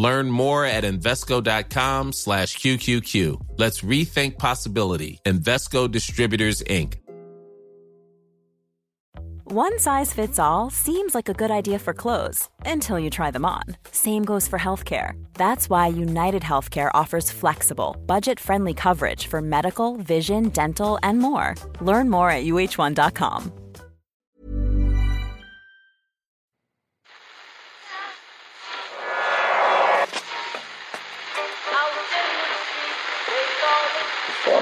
Learn more at Invesco.com slash QQQ. Let's rethink possibility. Invesco Distributors, Inc. One size fits all seems like a good idea for clothes until you try them on. Same goes for healthcare. That's why United Healthcare offers flexible, budget friendly coverage for medical, vision, dental, and more. Learn more at uh1.com.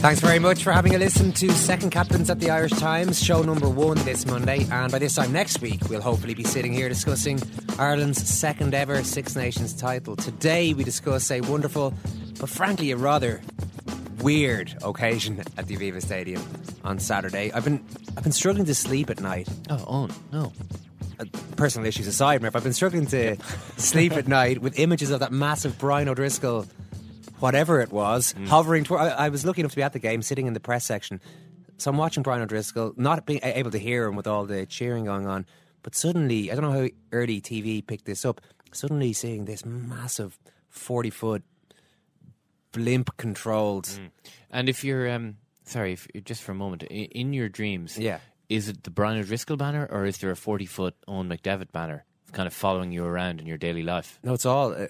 Thanks very much for having a listen to Second Captains at the Irish Times, show number one this Monday. And by this time next week, we'll hopefully be sitting here discussing Ireland's second ever Six Nations title. Today, we discuss a wonderful, but frankly, a rather weird occasion at the Aviva Stadium on Saturday. I've been I've been struggling to sleep at night. Oh, oh no. Uh, personal issues aside, Murph, I've been struggling to sleep at night with images of that massive Brian O'Driscoll, whatever it was, hovering. Toward, I, I was lucky enough to be at the game, sitting in the press section. So I'm watching Brian O'Driscoll, not being able to hear him with all the cheering going on. But suddenly, I don't know how early TV picked this up. Suddenly, seeing this massive 40 foot blimp controlled. And if you're, um, sorry, if, just for a moment, in, in your dreams, Yeah. is it the Brian O'Driscoll banner or is there a 40 foot Eoin McDevitt banner kind of following you around in your daily life? No, it's all. Uh,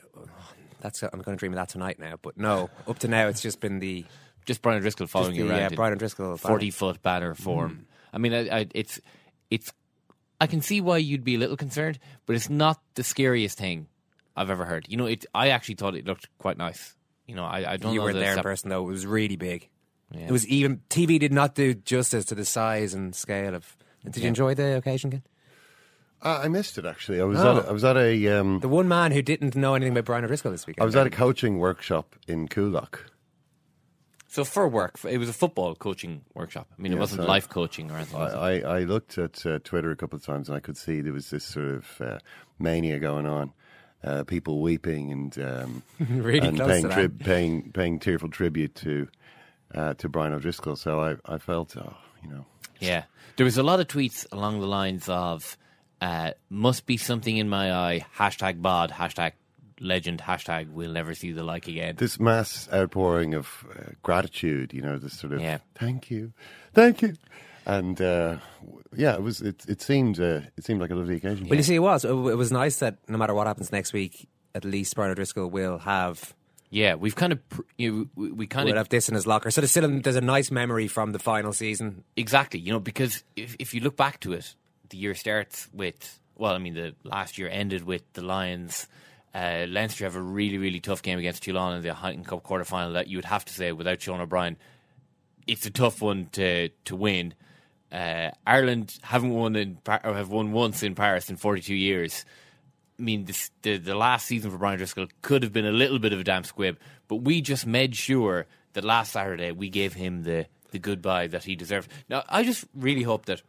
that's I'm going to dream of that tonight now. But no, up to now, it's just been the Just Brian Driscoll following the, you around. in Brian Driscoll, 40 foot banner form. Mm. I mean, I, I, it's, it's, I can see why you'd be a little concerned, but it's not the scariest thing I've ever heard. You know, it, I actually thought it looked quite nice. You know, I, I don't you know weren't there in person though. It was really big. Yeah. It was even TV did not do justice to the size and scale of. Did you enjoy the occasion? Ken? Uh, I missed it actually. I was Oh. at a, I was at a um, The one man who didn't know anything about Brian O'Driscoll this weekend. I was at a coaching workshop in Coolock. So for work, it was a football coaching workshop. I mean, it Yeah, wasn't so life coaching or anything. was it? I, I, I looked at uh, Twitter a couple of times and I could see there was this sort of uh, mania going on. Uh, people weeping and um, Really and close paying, to that. paying paying tearful tribute to uh, to Brian O'Driscoll. So I, I felt, oh, you know, Yeah. There was a lot of tweets along the lines of uh, must be something in my eye, hashtag bod, hashtag legend, hashtag we'll never see the like again. this mass outpouring of uh, gratitude. You know, this sort of Yeah. thank you, thank you, and uh, yeah, it was. It, it seemed uh, it seemed like a lovely occasion. Well, you see, it was. It it was nice that no matter what happens next week, at least Brian O'Driscoll will have Yeah, we've kind of, you know, we, we kind will of, have this in his locker. So there's still there's a nice memory from the final season. exactly, you know, because if, if you look back to it, the year starts with, well, I mean, the last year ended with the Lions. Uh, Leinster have a really, really tough game against Toulon in the Heineken Cup quarter final that you would have to say, without Sean O'Brien, it's a tough one to to win. Uh, Ireland haven't won in or have won once in Paris in 42 years. I mean, this, the the last season for Brian Driscoll could have been a little bit of a damn squib, but we just made sure that last Saturday we gave him the the goodbye that he deserved. Now, I just really hope that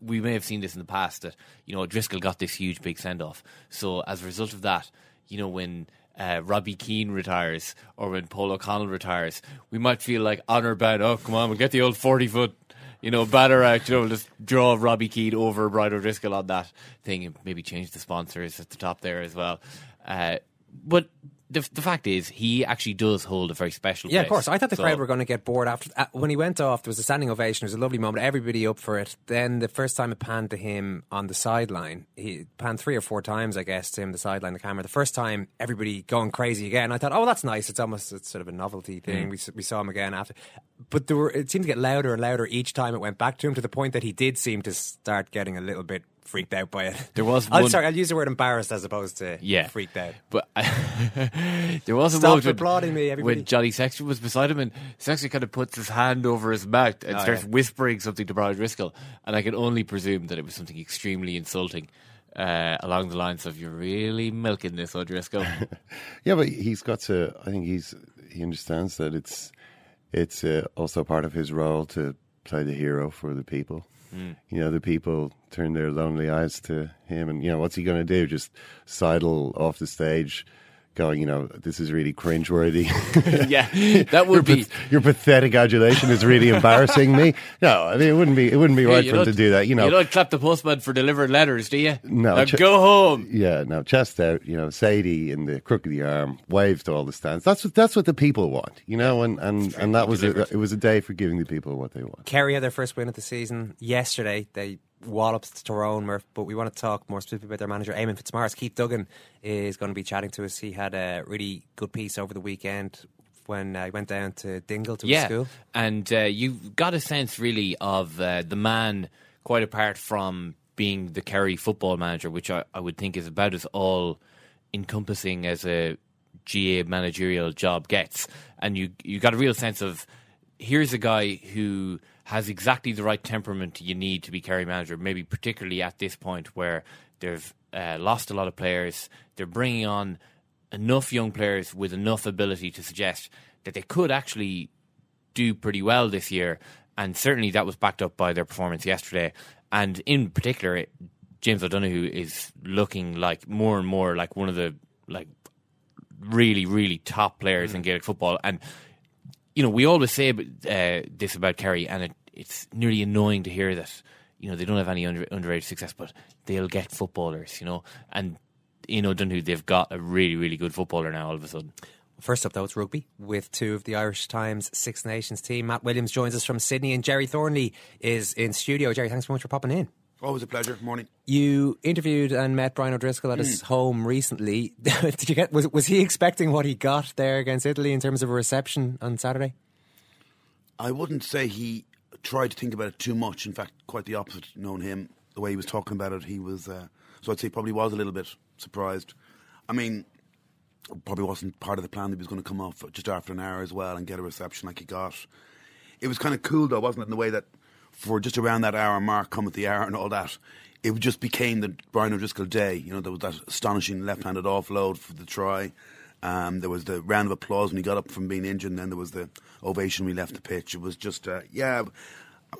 we may have seen this in the past that you know Driscoll got this huge big send off. So as a result of that, you know when uh, Robbie Keane retires or when Paul O'Connell retires, we might feel like honour bound. Oh come on, we'll get the old forty foot. You know, batter out. You know, we'll just draw Robbie Keane over Brian O'Driscoll on that thing, and maybe change the sponsors at the top there as well. Uh, but the, the fact is, he actually does hold a very special. Yeah, of course. I thought the So- crowd were going to get bored after uh, when he went off. There was a standing ovation. It was a lovely moment. Everybody up for it. Then the first time it panned to him on the sideline, he panned three or four times, I guess, to him the sideline, the camera. The first time, everybody going crazy again. I thought, oh, that's nice. It's almost it's sort of a novelty thing. Mm. We we saw him again after, but there were it seemed to get louder and louder each time it went back to him to the point that he did seem to start getting a little bit freaked out by it. There was I'm one- sorry, I'll use the word embarrassed as opposed to yeah, freaked out. But there was a Stop moment when- me, everybody. when Johnny Sexton was beside him, and Sexton kind of puts his hand over his mouth and Oh, starts yeah. whispering something to Brian Driscoll, and I can only presume that it was something extremely insulting. Uh, along the lines of "You're really milking this, O'Driscoll." Yeah, but he's got to. I think he's he understands that it's it's uh, also part of his role to play the hero for the people. Mm. You know, the people turn their lonely eyes to him, and you know what's he going to do? Just sidle off the stage, going, you know, this is really cringeworthy. yeah, that your, would be. your pathetic adulation is really embarrassing me. No, I mean it wouldn't be it wouldn't be right you for him to do that. You know, you don't clap the postman for delivering letters, do you? No, Now ch- go home. Yeah, no, chest out. You know, Sadie in the crook of the arm waved to all the stands. That's what that's what the people want. You know, and and, and that was a, it was a day for giving the people what they want. Kerry had their first win of the season yesterday. They walloped Tyrone, Murph, but we want to talk more specifically about their manager, Eamon Fitzmaurice. Keith Duggan is going to be chatting to us. He had a really good piece over the weekend when I went down to Dingle to yeah, school. and uh, you got a sense really of uh, the man, quite apart from being the Kerry football manager, which I, I would think is about as all encompassing as a GA managerial job gets. And you you got a real sense of here's a guy who has exactly the right temperament you need to be Kerry manager. Maybe particularly at this point where they've uh, lost a lot of players, they're bringing on enough young players with enough ability to suggest that they could actually do pretty well this year, and certainly that was backed up by their performance yesterday. And in particular, James O'Donoghue is looking like more and more like one of the like really really top players in Gaelic football. And you know, we always say uh, this about Kerry, and it, it's nearly annoying to hear that. You know, they don't have any under, underage success, but they'll get footballers. You know, and in O'Donoghue, they've got a really really good footballer now. All of a sudden. First up, though, it's rugby with two of the Irish Times Six Nations team. Matt Williams joins us from Sydney, and Gerry Thornley is in studio. Gerry, thanks so much for popping in. Always a pleasure. Morning. You interviewed and met Brian O'Driscoll at his mm. home recently. Did you get was was he expecting what he got there against Italy in terms of a reception on Saturday? I wouldn't say he tried to think about it too much. In fact, quite the opposite. Knowing him, the way he was talking about it, he was. Uh, so I'd say he probably was a little bit surprised. I mean, probably wasn't part of the plan that he was going to come off just after an hour as well and get a reception like he got. It was kind of cool though, wasn't it? In the way that for just around that hour mark, come at the hour and all that, it just became the Brian O'Driscoll day. You know, there was that astonishing left-handed offload for the try. Um, there was the round of applause when he got up from being injured, and then there was the ovation when he left the pitch. It was just, uh, yeah,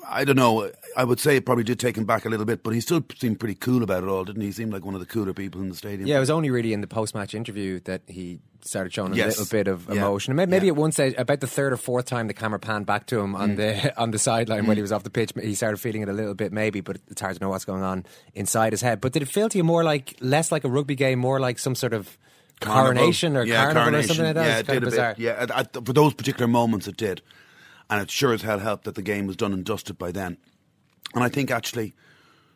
I don't know. I would say it probably did take him back a little bit, but he still seemed pretty cool about it all, didn't he? He seemed like one of the cooler people in the stadium. Yeah, it was only really in the post-match interview that he started showing a Yes. little bit of emotion. May- Maybe Yeah. at one stage, about the third or fourth time the camera panned back to him Mm. on the on the sideline when he was off the pitch, he started feeling it a little bit, maybe. But it's hard to know what's going on inside his head. But did it feel to you more like less like a rugby game, more like some sort of Carnival. coronation or yeah, carnival or something like that? Yeah, it did a bizarre. bit. Yeah, at the- for those particular moments, it did, and it sure as hell helped that the game was done and dusted by then. And I think actually,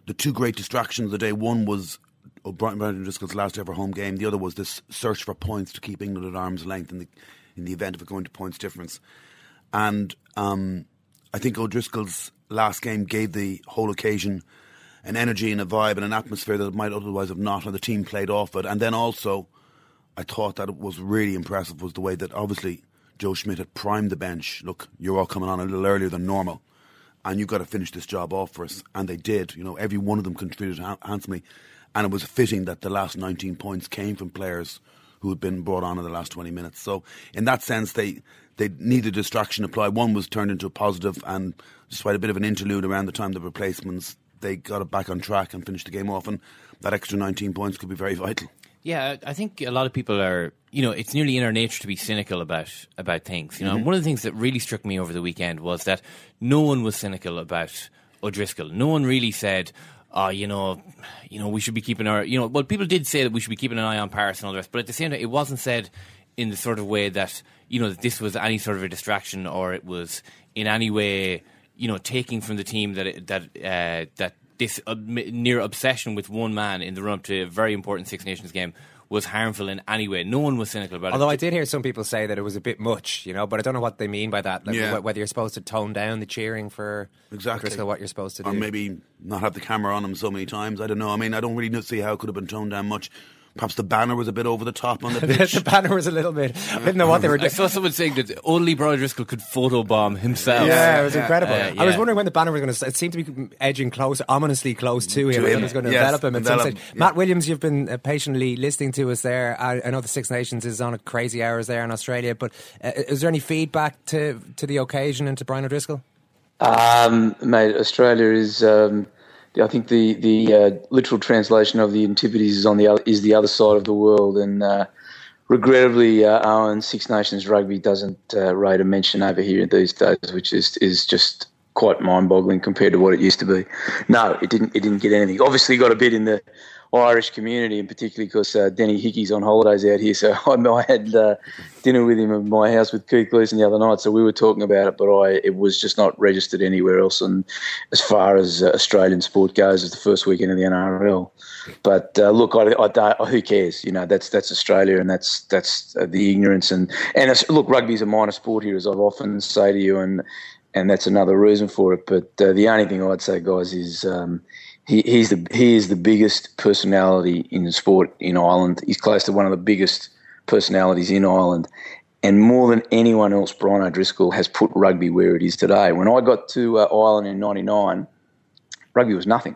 the two great distractions of the day one was O'Brien Brian Driscoll's last ever home game. The other was this search for points to keep England at arm's length in the in the event of it going to points difference. And um, I think O'Driscoll's last game gave the whole occasion an energy and a vibe and an atmosphere that it might otherwise have not, and the team played off it. And then also, I thought that it was really impressive was the way that obviously Joe Schmidt had primed the bench. Look, you're all coming on a little earlier than normal, and you've got to finish this job off for us. And they did. You know, every one of them contributed handsomely, and it was fitting that the last 19 points came from players who had been brought on in the last 20 minutes. So in that sense, they they needed distraction apply. One was turned into a positive, and despite a bit of an interlude around the time the replacements, they got it back on track and finished the game off. And that extra 19 points could be very vital. Yeah, I think a lot of people are. You know, it's nearly in our nature to be cynical about about things. You know, Mm-hmm. one of the things that really struck me over the weekend was that no one was cynical about O'Driscoll. No one really said, "Oh, you know, you know, we should be keeping our." You know, well, people did say that we should be keeping an eye on Paris and all the rest, but at the same time, it wasn't said in the sort of way that you know that this was any sort of a distraction or it was in any way you know taking from the team that it, that uh, that this uh, near obsession with one man in the run up to a very important Six Nations game was harmful in any way. No one was cynical about Although it. Although I did hear some people say that it was a bit much, you know, but I don't know what they mean by that. Like Yeah. whether you're supposed to tone down the cheering for Exactly. Driscoll, what you're supposed to do. Or maybe not have the camera on him so many times. I don't know. I mean, I don't really see how it could have been toned down much. Perhaps the banner was a bit over the top on the pitch. the banner was a little bit. I didn't know what they were doing. I saw someone saying that only Brian Driscoll could photobomb himself. Yeah, it was incredible. Uh, I was wondering when the banner was going to. It seemed to be edging closer, ominously close to him. To him, it was going to yes, envelop him at some envelop, stage. yeah. Matt Williams, you've been uh, patiently listening to us there. I, I know the Six Nations is on a crazy hours there in Australia, but uh, is there any feedback to to the occasion and to Brian O'Driscoll? Um, mate, Australia is. Um, I think the the uh, literal translation of the Antipodes is on the other, is the other side of the world, and uh, regrettably, uh, Eoin Six Nations rugby doesn't uh, rate a mention over here these days, which is is just quite mind-boggling compared to what it used to be. No, it didn't. It didn't get anything. Obviously, got a bit in the Irish community, and particularly because uh, Denny Hickie's on holidays out here. So I, I had uh, dinner with him at my house with Keith Gleeson the other night. So we were talking about it, but I it was just not registered anywhere else. And as far as uh, Australian sport goes, it's the first weekend of the NRL. But uh, look, I, I. Who cares? You know, that's that's Australia, and that's that's uh, the ignorance. And and look, rugby's a minor sport here, as I've often say to you, and and that's another reason for it. But uh, the only thing I'd say, guys, is um, he, he's the he is the biggest personality in sport in Ireland. He's close to one of the biggest personalities in Ireland, and more than anyone else, Brian O'Driscoll has put rugby where it is today. When I got to uh, Ireland in '99, rugby was nothing.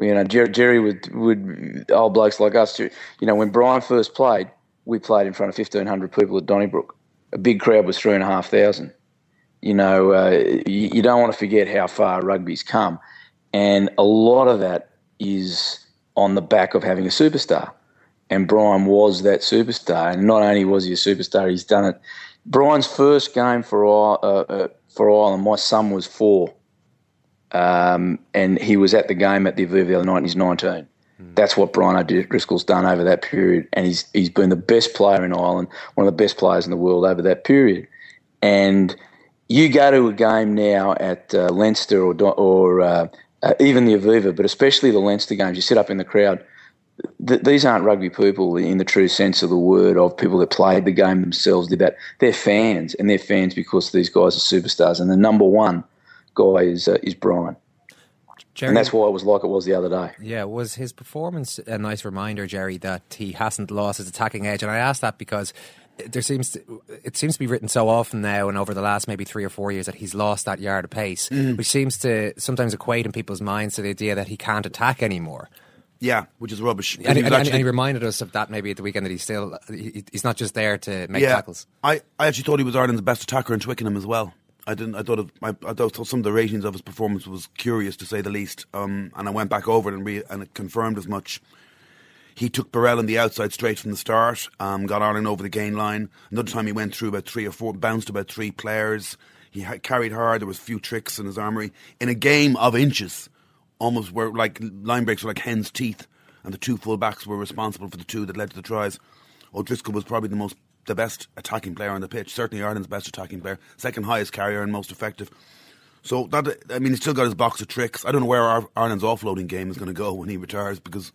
You know, Gerry, Gerry would would old blokes like us. You know, when Brian first played, we played in front of fifteen hundred people at Donnybrook. A big crowd was three and a half thousand you know, uh, you, you don't want to forget how far rugby's come. And a lot of that is on the back of having a superstar. And Brian was that superstar. And not only was he a superstar, he's done it. Brian's first game for, uh, uh, for Ireland, my son was four. Um, and he was at the game at the Aviva the other night and he's 19. That's what Brian O'Driscoll's done over that period. And he's, he's been the best player in Ireland, one of the best players in the world over that period. And you go to a game now at uh, Leinster or or uh, uh, even the Aviva, but especially the Leinster games, you sit up in the crowd. Th- these aren't rugby people in the true sense of the word, of people that played the game themselves, did that. They're fans, and they're fans because these guys are superstars. And the number one guy is uh, is Brian, Gerry, and that's why it was like it was the other day. Yeah, was his performance a nice reminder, Gerry, that he hasn't lost his attacking edge? And I ask that because there seems to, it seems to be written so often now and over the last maybe three or four years that he's lost that yard of pace, which seems to sometimes equate in people's minds to the idea that he can't attack anymore. yeah, which is rubbish. And, He and- and he reminded us of that maybe at the weekend that he's still he, he's not just there to make yeah, tackles. I, I actually thought he was Ireland's best attacker in Twickenham as well. I didn't. I thought of, I, I thought some of the ratings of his performance was curious to say the least. Um, and I went back over it and re, and it confirmed as much. He took Burrell on the outside straight from the start. Um, got Ireland over the gain line. Another time he went through about three or four, bounced about three players. He had, carried hard. There was a few tricks in his armory in a game of inches. Almost where like line breaks were like hen's teeth, and the two full backs were responsible for the two that led to the tries. O'Driscoll was probably the most the best attacking player on the pitch. Certainly Ireland's best attacking player, second highest carrier and most effective. So that I mean, he's still got his box of tricks. I don't know where Ireland's offloading game is going to go when he retires because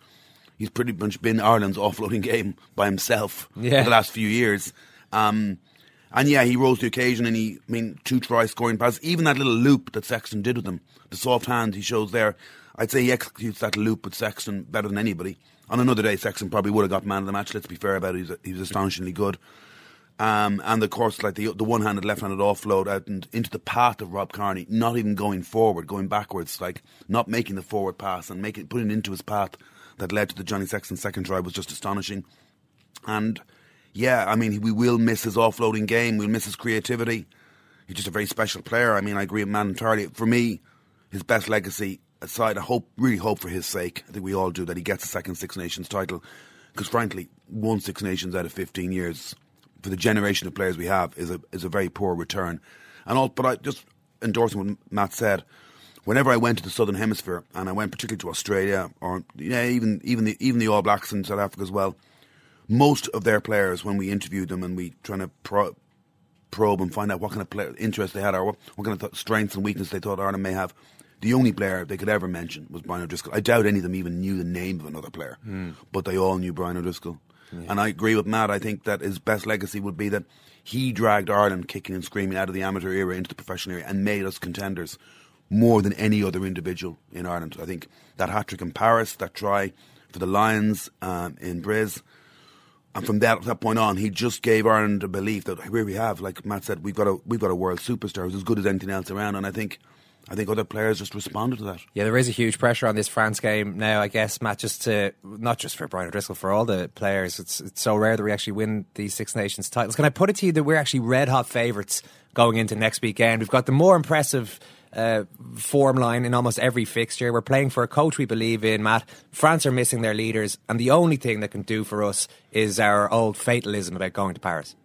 he's pretty much been Ireland's offloading game by himself Yeah. for the last few years. Um, and yeah, he rose to the occasion and he, I mean, two try scoring passes. Even that little loop that Sexton did with him, the soft hand he shows there, I'd say he executes that loop with Sexton better than anybody. On another day, Sexton probably would have got man of the match. Let's be fair about it. He was, he was astonishingly good. Um, and of course, like the the one-handed, left-handed offload out and into the path of Rob Kearney, not even going forward, going backwards, like not making the forward pass and making putting it into his path that led to the Johnny Sexton second try was just astonishing. And yeah, I mean, we will miss his offloading game. We'll miss his creativity. He's just a very special player. I mean, I agree with Matt entirely. For me, his best legacy aside, I hope, really hope for his sake. I think we all do that he gets a second Six Nations title. Because frankly, one Six Nations out of 15 years for the generation of players we have is a is a very poor return. And all, but I just endorsing what Matt said. Whenever I went to the Southern Hemisphere, and I went particularly to Australia, or yeah, even even the even the All Blacks in South Africa as well, most of their players, when we interviewed them and we trying to pro- probe and find out what kind of player, interest they had or what, what kind of th- strengths and weaknesses they thought Ireland may have, the only player they could ever mention was Brian O'Driscoll. I doubt any of them even knew the name of another player, Hmm. but they all knew Brian O'Driscoll. And I agree with Matt. I think that his best legacy would be that he dragged Ireland kicking and screaming out of the amateur era into the professional era and made us contenders more than any other individual in Ireland. I think that hat trick in Paris, that try for the Lions um, in Briz, and from that, that point on, he just gave Ireland a belief that here we have, like Matt said, we've got a we've got a world superstar who's as good as anything else around. And I think I think other players just responded to that. Yeah, there is a huge pressure on this France game now. I guess Matt, just to not just for Brian O'Driscoll, for all the players. It's it's so rare that we actually win these Six Nations titles. Can I put it to you that we're actually red hot favourites going into next weekend? We've got the more impressive. Uh, form line in almost every fixture. We're playing for a coach we believe in, Matt. France are missing their leaders, and the only thing that can do for us is our old fatalism about going to Paris.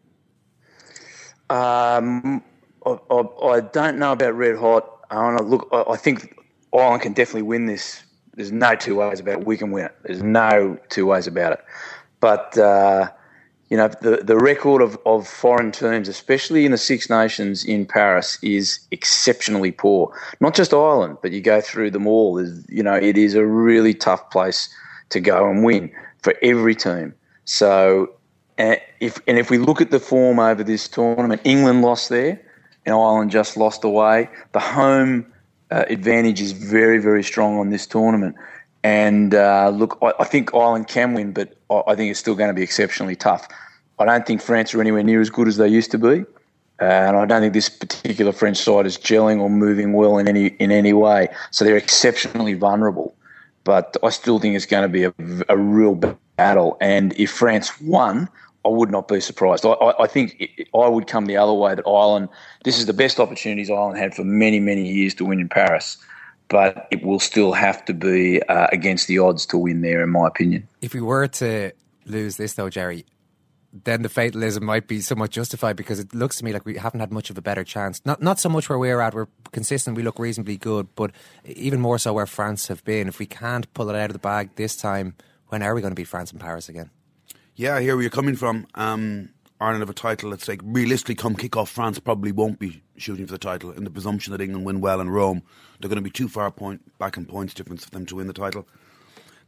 Um, I, I, I don't know about red hot. I look, I, I think Ireland can definitely win this. There's no two ways about it. We can win it. There's no two ways about it. But uh, you know, the the record of, of foreign teams, especially in the Six Nations in Paris, is exceptionally poor. Not just Ireland, but you go through them all. You know, it is a really tough place to go and win for every team. So, uh, if and if we look at the form over this tournament, England lost there, and Ireland just lost away. The home uh, advantage is very, very strong on this tournament. And uh, look, I, I think Ireland can win, but I, I think it's still going to be exceptionally tough. I don't think France are anywhere near as good as they used to be, uh, and I don't think this particular French side is gelling or moving well in any in any way. So they're exceptionally vulnerable. But I still think it's going to be a, a real battle. And if France won, I would not be surprised. I, I, think it, I would come the other way that Ireland, this is the best opportunities Ireland had for many, many years to win in Paris. But it will still have to be uh, against the odds to win there, in my opinion. If we were to lose this, though, Gerry, then the fatalism might be somewhat justified because it looks to me like we haven't had much of a better chance. Not not so much where we're at, we're consistent, we look reasonably good, but even more so where France have been. If we can't pull it out of the bag this time, when are we going to beat France in Paris again? Yeah, I hear where you're coming from. Um, Ireland have a title. Let's say realistically, come kick off, France probably won't be shooting for the title. In the presumption that England win well in Rome, they're going to be too far point back in points difference for them to win the title.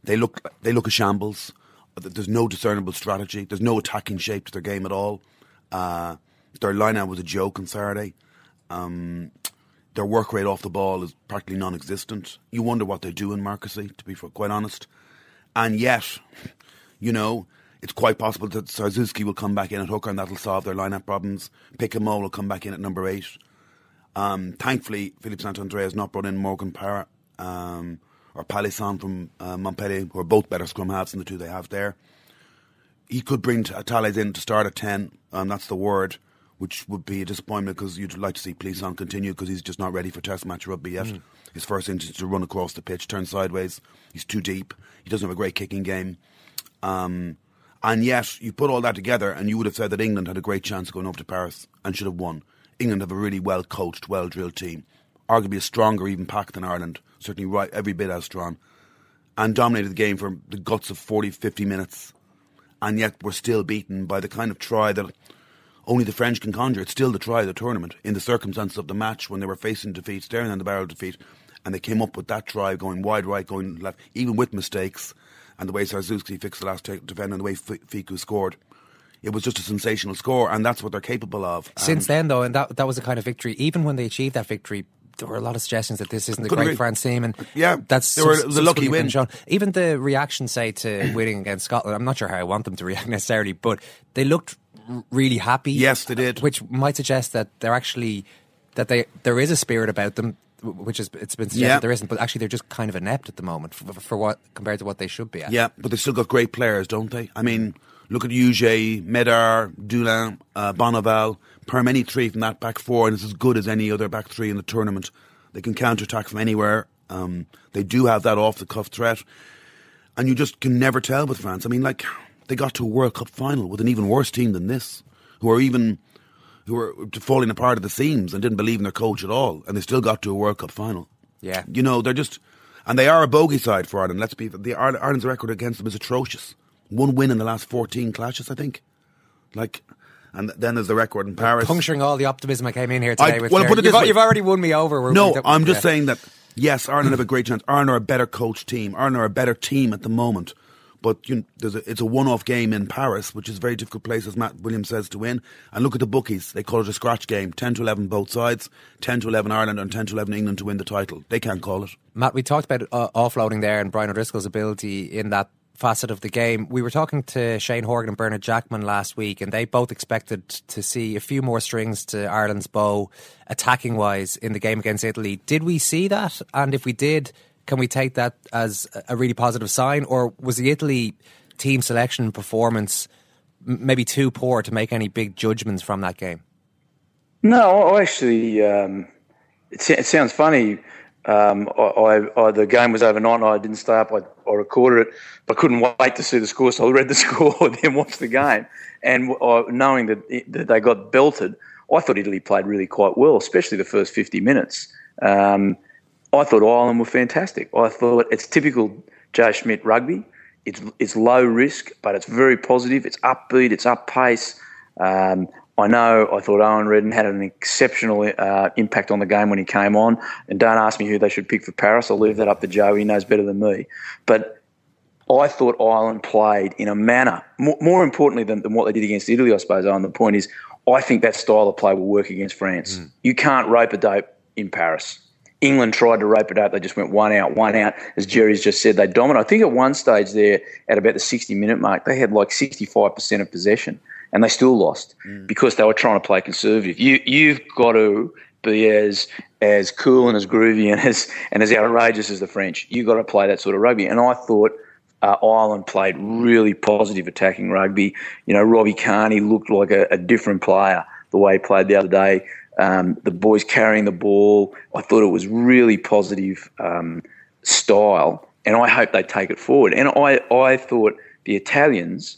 They look they look a shambles. There's no discernible strategy. There's no attacking shape to their game at all. Uh, their line-out was a joke on Saturday. Um, their work rate off the ball is practically non-existent. You wonder what they do in Marcoussis, to be quite honest. And yet, you know, it's quite possible that Szarzewski will come back in at hooker and that'll solve their line-up problems. Picamoles will come back in at number eight. Um, thankfully, Philippe Saint-André has not brought in Morgan Parra um, or Palisson from uh, Montpellier, who are both better scrum halves than the two they have there. He could bring Tales in to start at 10, um, that's the word, which would be a disappointment because you'd like to see Plisson continue because he's just not ready for test match rugby yet. Mm. His first instinct is to run across the pitch, turn sideways. He's too deep. He doesn't have a great kicking game. Um, and yet, you put all that together, and you would have said that England had a great chance of going over to Paris and should have won. England have a really well coached, well drilled team, arguably a stronger even pack than Ireland, certainly right every bit as strong, and dominated the game for the guts of 40, 50 minutes. And yet, we're still beaten by the kind of try that only the French can conjure. It's still the try of the tournament in the circumstances of the match when they were facing defeat, staring on the barrel of defeat, and they came up with that try going wide right, going left, even with mistakes and the way Szarzewski fixed the last defender and the way Fickou scored. It was just a sensational score, and that's what they're capable of. Since then, though, and that that was the kind of victory. Even when they achieved that victory, there were a lot of suggestions that this isn't the great agree. France team, and Yeah, that's they were- it was a lucky win. shown. Even the reaction, say, to winning against Scotland, I'm not sure how I want them to react necessarily, but they looked really happy. Yes, they did. which might suggest that they're actually that they there is a spirit about them. Which is, it's been suggested Yeah. there isn't, but actually they're just kind of inept at the moment for, for what compared to what they should be at. Yeah, but they've still got great players, don't they? I mean, look at Huget, Médard, Dulin, uh, Bonneval, perm any three from that back four, and it's as good as any other back three in the tournament. They can counter attack from anywhere. Um, they do have that off the cuff threat, and you just can never tell with France. I mean, like they got to a World Cup final with an even worse team than this, who are even who were falling apart at the seams and didn't believe in their coach at all, and they still got to a World Cup final. Yeah. You know, they're just, and they are a bogey side for Ireland. Let's be, the Ireland's record against them is atrocious. one win in the last 14 clashes, I think. Like, and then there's the record in Paris. Puncturing all the optimism I came in here today I- with. well, put it you've, this way. you've already won me over. No, we- I'm just yeah. saying that yes, Ireland have a great chance. Ireland are a better coach team. Ireland are a better team at the moment. But you a, it's a one-off game in Paris, which is a very difficult place, as Matt Williams says, to win. And look at the bookies; they call it a scratch game, ten to eleven both sides, ten to eleven Ireland, and ten to eleven England to win the title. They can't call it. Matt, we talked about uh, offloading there and Brian O'Driscoll's ability in that facet of the game. We were talking to Shane Horgan and Bernard Jackman last week, and they both expected to see a few more strings to Ireland's bow, attacking wise, in the game against Italy. Did we see that? And if we did, can we take that as a really positive sign, or was the Italy team selection performance maybe too poor to make any big judgments from that game? No, I actually. Um, it, it sounds funny. Um, I, I, I, the game was overnight and I didn't stay up. I, I recorded it, but I couldn't wait to see the score. So I read the score, then watched the game. And knowing that, it, that they got belted, I thought Italy played really quite well, especially the first 50 minutes. Um, I thought Ireland were fantastic. I thought it's typical Joe Schmidt rugby. It's, it's low risk, but it's very positive. It's upbeat, it's up pace. Um, I know I thought Eoin Reddan had an exceptional uh, impact on the game when he came on. And don't ask me who they should pick for Paris. I'll leave that up to Joe. He knows better than me. But I thought Ireland played in a manner, more, more importantly than, than what they did against Italy, I suppose, Eoin. The point is, I think that style of play will work against France. You can't rope a dope in Paris. England tried to rope it out. They just went one out, one out. As Gerry's just said, they dominated. I think at one stage there, at about the 60 minute mark, they had like 65% of possession and they still lost because they were trying to play conservative. You, you've got to be as as cool and as groovy and as and as outrageous as the French. You've got to play that sort of rugby. And I thought uh, Ireland played really positive attacking rugby. You know, Robbie Kearney looked like a, a different player the way he played the other day. Um, the boys carrying the ball, I thought it was really positive um, style, and I hope they take it forward. And I, I thought the Italians,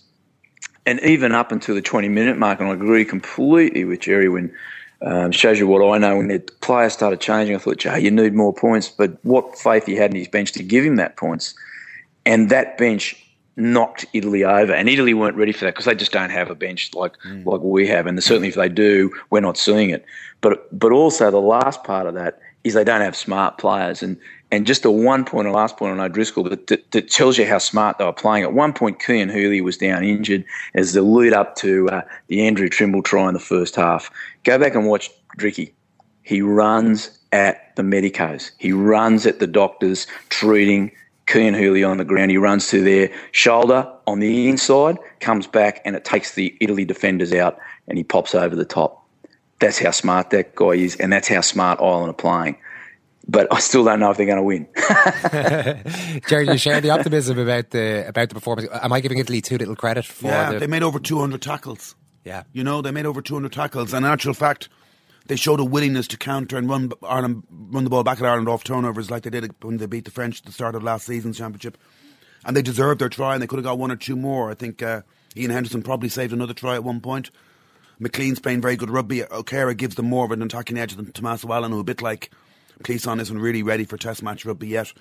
and even up until the 20 minute mark, and I agree completely with Gerry when um, shows you what I know. When the players started changing, I thought, Jay, you need more points. But what faith he had in his bench to give him that points, and that bench knocked Italy over, and Italy weren't ready for that because they just don't have a bench like like we have, and certainly if they do, we're not seeing it. But but also the last part of that is they don't have smart players, and and just a one point, a last point on O'Driscoll that, that, that tells you how smart they were playing. At one point, Kean Hooley was down injured as the lead up to uh, the Andrew Trimble try in the first half. Go back and watch Dricky. He runs at the medicos. He runs at the doctors treating Kean Hooley on the ground. He runs to their shoulder on the inside, comes back, and it takes the Italy defenders out, and he pops over the top. That's how smart that guy is, and that's how smart Ireland are playing. But I still don't know if they're going to win. Gerry, do you share the optimism about the about the performance. Am I giving Italy too little credit for yeah, the? they made over 200 tackles. yeah, You know, they made over 200 tackles. And in actual fact, they showed a willingness to counter and run Ireland, run the ball back at Ireland off turnovers like they did when they beat the French at the start of last season's championship. And they deserved their try, and they could have got one or two more. I think uh, Iain Henderson probably saved another try at one point. McLean's playing very good rugby. Orquera gives them more of an attacking edge than Tommaso Allan, who a bit like Cleason isn't really ready for Test match rugby yet.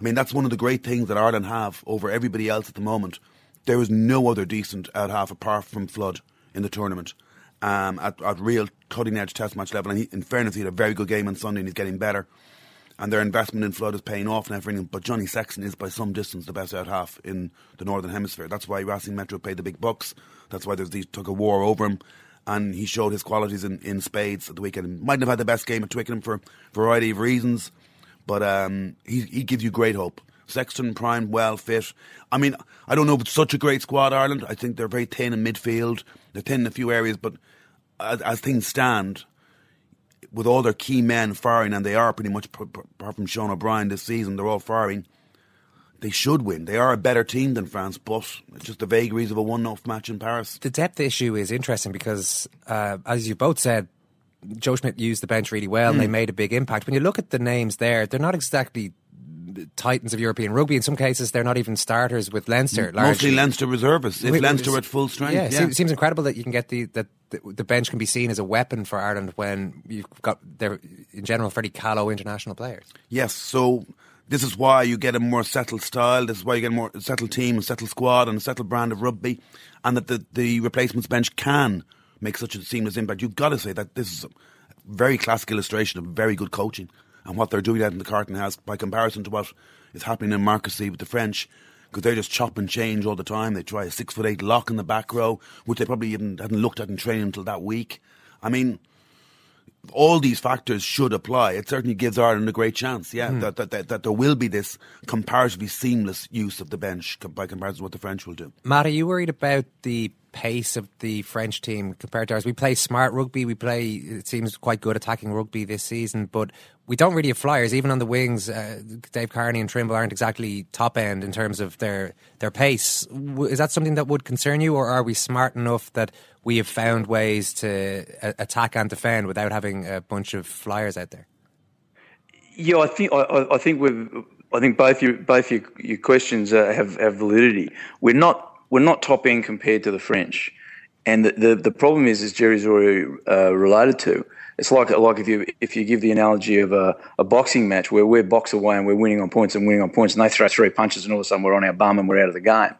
I mean, that's one of the great things that Ireland have over everybody else at the moment. There is no other decent out half apart from Flood in the tournament um, at, at real cutting edge Test match level. And he, in fairness, he had a very good game on Sunday and he's getting better. And their investment in Flood is paying off for England. But Johnny Sexton is by some distance the best out half in the Northern Hemisphere. That's why Racing Metro paid the big bucks. That's why there's these took a war over him. And he showed his qualities in, in spades at the weekend. Mightn't have had the best game at Twickenham for a variety of reasons, but um, he, he gives you great hope. Sexton, prime, well fit. I mean, I don't know if it's such a great squad, Ireland. I think they're very thin in midfield. They're thin in a few areas, but as, as things stand, with all their key men firing, and they are pretty much, apart from Sean O'Brien this season, they're all firing. They should win. They are a better team than France, but it's just the vagaries of a one-off match in Paris. the depth issue is interesting because, uh, as you both said, Joe Schmidt used the bench really well and Hmm. they made a big impact. When you look at the names there, they're not exactly titans of European rugby. In some cases, they're not even starters with Leinster. Mostly largely. Leinster reservists. If Wait, Leinster at full strength, Yeah, yeah. it seems, seems incredible that you can get the that the, the bench can be seen as a weapon for Ireland when you've got they're in general fairly callow international players. Yes, so this is why you get a more settled style. This is why you get a more settled team, a settled squad, and a settled brand of rugby, and that the, the replacements bench can make such a seamless impact. You've got to say that this is a very classic illustration of very good coaching and what they're doing out in the Carton House by comparison to what is happening in Marcoussis with the French. Because they just chop and change all the time. They try a six foot eight lock in the back row, which they probably even hadn't looked at in training until that week. I mean, all these factors should apply. It certainly gives Ireland a great chance, yeah, Hmm. that, that, that, that there will be this comparatively seamless use of the bench by comparison to what the French will do. Matt, are you worried about the pace of the French team compared to ours? We play smart rugby. We play, it seems, quite good attacking rugby this season, but we don't really have flyers. Even on the wings, uh, Dave Kearney and Trimble aren't exactly top end in terms of their, their pace. Is that something that would concern you, or are we smart enough that we have found ways to uh, attack and defend without having a bunch of flyers out there? Yeah, I think I, I- think we've I think both your both your, your questions uh, have have validity. We're not we're not top end compared to the French, and the the, the problem is, as Gerry's already uh, related to, it's like like if you if you give the analogy of a, a boxing match where we're box away and we're winning on points and winning on points, and they throw three punches and all of a sudden we're on our bum and we're out of the game,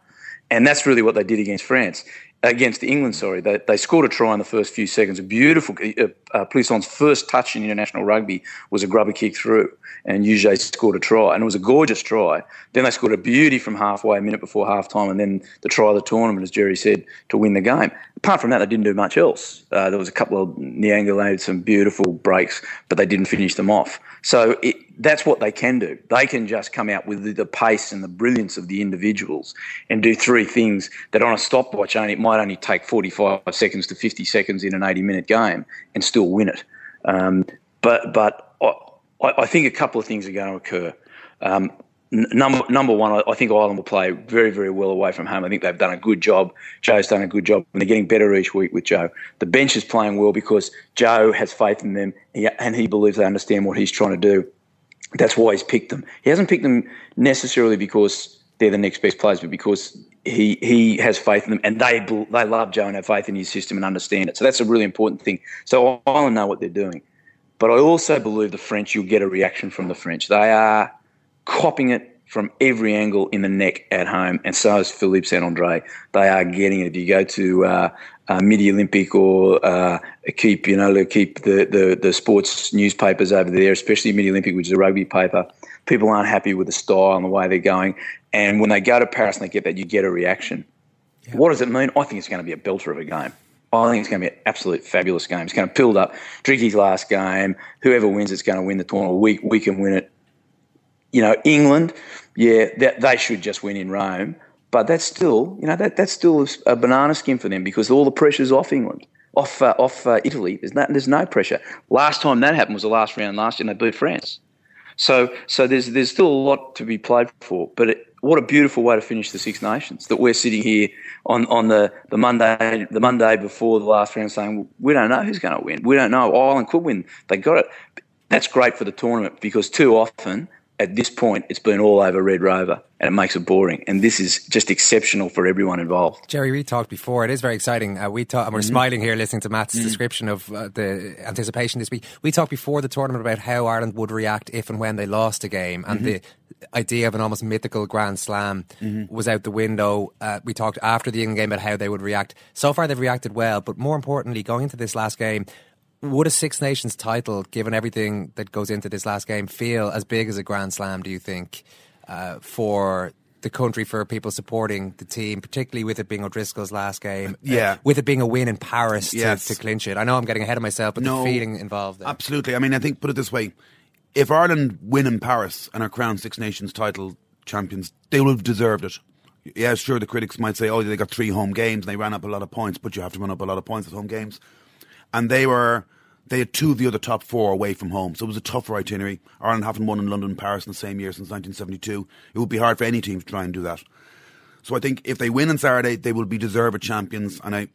and that's really what they did against France. Against England, sorry, they, they scored a try in the first few seconds. A beautiful, uh, uh, Plisson's first touch in international rugby was a grubber kick through, and Huget scored a try, and it was a gorgeous try. Then they scored a beauty from halfway, a minute before half time, and then the try of the tournament, as Gerry said, to win the game. Apart from that, they didn't do much else. Uh, there was a couple of Nyanga some beautiful breaks, but they didn't finish them off. So it, that's what they can do. They can just come out with the, the pace and the brilliance of the individuals and do three things that on a stopwatch only it might only take 45 seconds to 50 seconds in an 80 minute game and still win it. Um, but but I, I think a couple of things are going to occur. Um, number number one, I, think Ireland will play very very well away from home. I think they've done a good job. Joe's done a good job, and they're getting better each week with Joe. The bench is playing well because Joe has faith in them, and he believes they understand what he's trying to do. That's why he's picked them. He hasn't picked them necessarily because they're the next best players, but because he he has faith in them, and they they love Joe and have faith in his system and understand it. So that's a really important thing. So Ireland know what they're doing, but I also believe the French. You'll get a reaction from the French. They are copping it from every angle in the neck at home, and so is Philippe Saint Andre. They are getting it. If you go to uh, uh, Midi Olympique or uh, keep, you know, keep the, the, the sports newspapers over there, especially Midi Olympique, which is a rugby paper, people aren't happy with the style and the way they're going. And when they go to Paris and they get that, you get a reaction. What does it mean? I think it's going to be a belter of a game. I think it's going to be an absolute fabulous game. It's going to build up Dricky's last game. Whoever wins, it's going to win the tournament. We, we can win it you know, England, yeah, that, they should just win in Rome. But that's still, you know, that, that's still a banana skin for them because all the pressure's off England, off uh, off uh, Italy. There's no, there's no pressure. Last time that happened was the last round last year, and they beat France. So so there's there's still a lot to be played for. But it, what a beautiful way to finish the Six Nations that we're sitting here on, on the, the Monday the Monday before the last round saying we don't know who's going to win. We don't know. Ireland could win. They got it. That's great for the tournament because too often at this point, it's been all over Red Rover and it makes it boring. And this is just exceptional for everyone involved. Gerry, we talked before. It is very exciting. Uh, we talk, and we're Mhm. smiling here listening to Matt's description of uh, the anticipation this week. We talked before the tournament about how Ireland would react if and when they lost a game, and Mhm. the idea of an almost mythical Grand Slam was out the window. Uh, we talked after the England game about how they would react. So far, they've reacted well, but more importantly, going into this last game. Would a Six Nations title, given everything that goes into this last game, feel as big as a Grand Slam, do you think, uh, for the country, for people supporting the team, particularly with it being O'Driscoll's last game? uh, Yeah. with it being a win in Paris to, Yes. to clinch it. I know I'm getting ahead of myself, but No. the feeling involved there. Absolutely. I mean, I think, put it this way if Ireland win in Paris and are crowned Six Nations title champions, they will have deserved it. Yeah, sure, the critics might say, oh, they got three home games and they ran up a lot of points, but you have to run up a lot of points at home games. And they were, they had two of the other top four away from home, so it was a tougher itinerary. Ireland haven't won in London and Paris in the same year since 1972. It would be hard for any team to try and do that. So I think if they win on Saturday, they will be deserved champions. And I,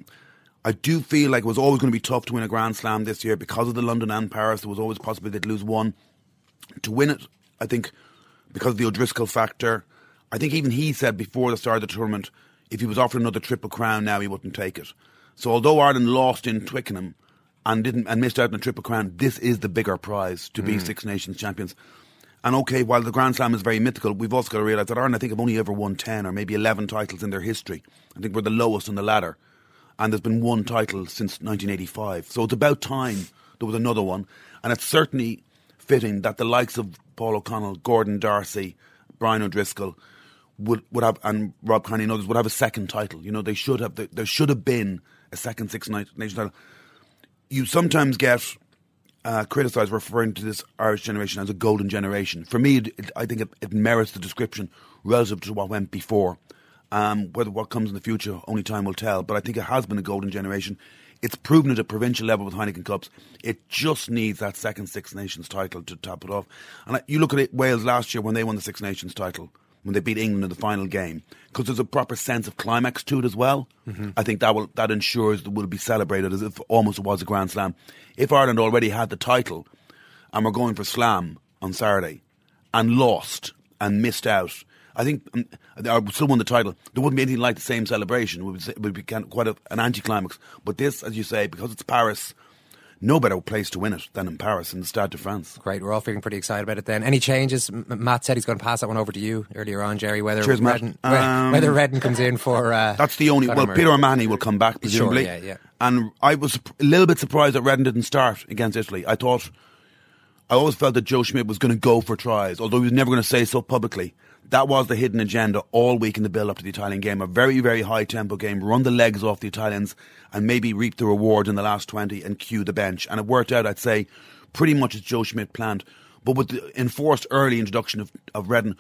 I do feel like it was always going to be tough to win a Grand Slam this year because of the London and Paris. There was always possible they'd lose one. To win it, I think, because of the O'Driscoll factor, I think even he said before the start of the tournament, if he was offered another triple crown now, he wouldn't take it. So although Ireland lost in Twickenham and didn't and missed out on a triple crown, this is the bigger prize to be Mm. Six Nations champions. And okay, while the Grand Slam is very mythical, we've also got to realise that Ireland, I think, have only ever won 10 or maybe 11 titles in their history. I think we're the lowest on the ladder. And there's been one title since 1985. So it's about time there was another one. And it's certainly fitting that the likes of Paul O'Connell, Gordon D'Arcy, Brian O'Driscoll would, would have, and Rob Kearney and others would have a second title. You know, they should have, there should have been a second Six Nations title. You sometimes get uh, criticised referring to this Irish generation as a golden generation. For me, it, it, I think it, it, merits the description relative to what went before. Um, whether what comes in the future, only time will tell. But I think it has been a golden generation. It's proven at provincial level with Heineken Cups. It just needs that second Six Nations title to top it off. And I, you look at it, Wales last year when they won the Six Nations title when they beat England in the final game because there's a proper sense of climax to it as well. Mm-hmm. I think that will that ensures that will be celebrated as if almost it was a Grand Slam. If Ireland already had the title and we're going for Slam on Saturday and lost and missed out, I think um, I would still won the title. There wouldn't be anything like the same celebration. It would, it would be quite a, an anticlimax. But this, as you say, because it's Paris no better place to win it than in Paris in the Stade de France. Great, we're all feeling pretty excited about it then. Any changes? M- Matt said he's going to pass that one over to you earlier on, Gerry. Whether Cheers, Reddan, um, whether Reddan comes in for uh, that's the only. Well, Peter O'Mahony will come back presumably. Sure, yeah, yeah. And I was a little bit surprised that Reddan didn't start against Italy. I thought. I always felt that Joe Schmidt was going to go for tries, although he was never going to say so publicly. That was the hidden agenda all week in the build up to the Italian game. A very, very high tempo game, run the legs off the Italians and maybe reap the reward in the last 20 and cue the bench. And it worked out, I'd say, pretty much as Joe Schmidt planned. But with the enforced early introduction of, of Reddan,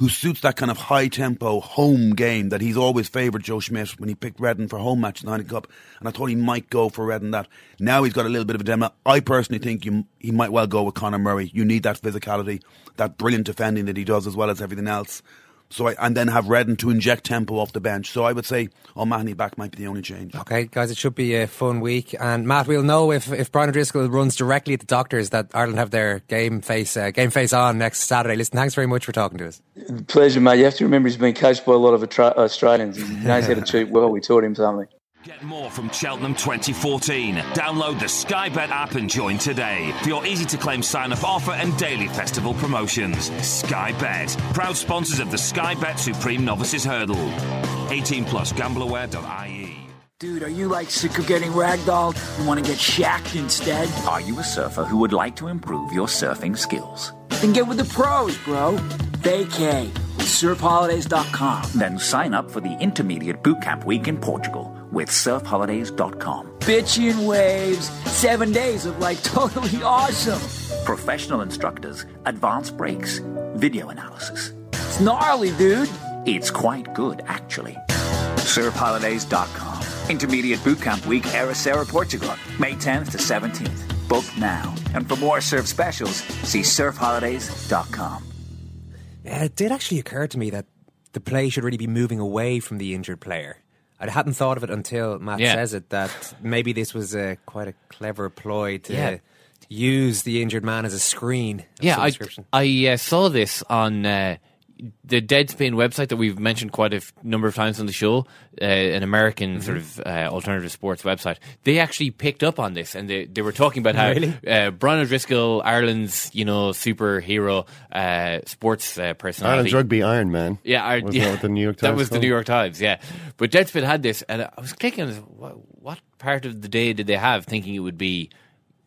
who suits that kind of high tempo home game that he's always favoured Joe Schmidt when he picked Reddan for home match in the Heineken Cup, and I thought he might go for Reddan that. Now he's got a little bit of a demo. I personally think you, he might well go with Conor Murray. You need that physicality, that brilliant defending that he does as well as everything else. So I, and then have Reddan to inject tempo off the bench. So I would say O'Mahony back might be the only change. Okay, guys, it should be a fun week. And Matt, we'll know if, if Brian O'Driscoll runs directly at the doctors that Ireland have their game face uh, game face on next Saturday. Listen, thanks very much for talking to us. Pleasure, mate. You have to remember he's been coached by a lot of Australians. He knows how to cheat well. We taught him something. Get more from Cheltenham 2014. Download the Sky Bet app and join today for your easy to claim sign up offer and daily festival promotions. Sky Bet, proud sponsors of the Sky Bet Supreme Novices Hurdle. 18 plus gambleaware.ie. Dude, are you like sick of getting ragdolled and want to get shacked instead? Are you a surfer who would like to improve your surfing skills? Then get with the pros, bro. Vacay with surfholidays.com. Then sign up for the Intermediate Bootcamp Week in Portugal with surfholidays.com. Bitchin' waves, seven days of like totally awesome. Professional instructors, advanced breaks, video analysis. It's gnarly, dude. It's quite good, actually. Surfholidays.com. Intermediate Bootcamp Week, Ericeira, Portugal, May 10th to 17th. Book now. And for more surf specials, see surfholidays.com. Uh, it did actually occur to me that the play should really be moving away from the injured player. I hadn't thought of it until Matt Yeah. says it that maybe this was a, quite a clever ploy to Yeah. use the injured man as a screen. Yeah, I. I uh, saw this on uh, the Deadspin website that we've mentioned quite a f- number of times on the show, uh, an American Mm-hmm. sort of uh, alternative sports website. They actually picked up on this and they, they were talking about how Really? uh, Brian O'Driscoll, Ireland's you know superhero uh, sports uh, personality. Ireland's rugby Iron Man. Yeah, I, Wasn't yeah. that the New York Times That was the? New York Times, yeah. But Deadspin had this, and I was clicking. What, what part of the day did they have thinking it would be,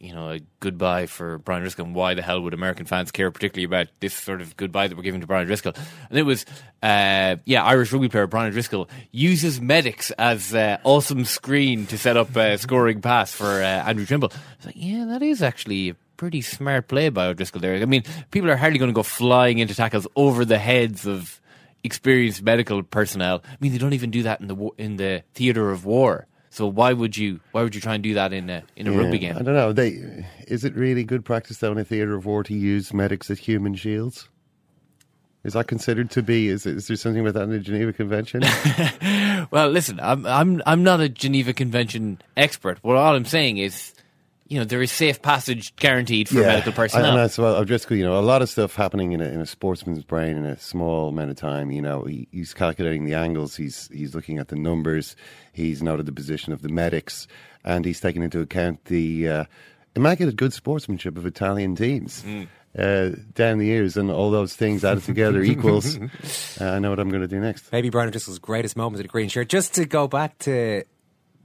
you know, a goodbye for Brian Driscoll? And why the hell would American fans care particularly about this sort of goodbye that we're giving to Brian Driscoll? And it was, uh, yeah, Irish rugby player Brian Driscoll uses medics as uh, awesome screen to set up a scoring pass for uh, Andrew Trimble. I like, yeah, that is actually a pretty smart play by O'Driscoll there. I mean, people are hardly going to go flying into tackles over the heads of experienced medical personnel. I mean, they don't even do that in the in the theater of war. So why would you why would you try and do that in a in a Yeah, rugby game? I don't know. They is it really good practice though in a theatre of war to use medics as human shields? Is that considered to be? Is, is there something about that in the Geneva Convention? Well, listen, I'm I'm I'm not a Geneva Convention expert. What all I'm saying is, you know, there is safe passage guaranteed for medical personnel. I, and that's well, O'Driscoll, you know, a lot of stuff happening in a, in a sportsman's brain in a small amount of time. You know, he, he's calculating the angles, he's he's looking at the numbers, he's noted the position of the medics, and he's taking into account the uh, immaculate good sportsmanship of Italian teams. uh, down the years, and all those things added together equals. Uh, I know what I'm going to do next. Maybe Brian O'Driscoll's greatest moments in a green shirt. Just to go back to,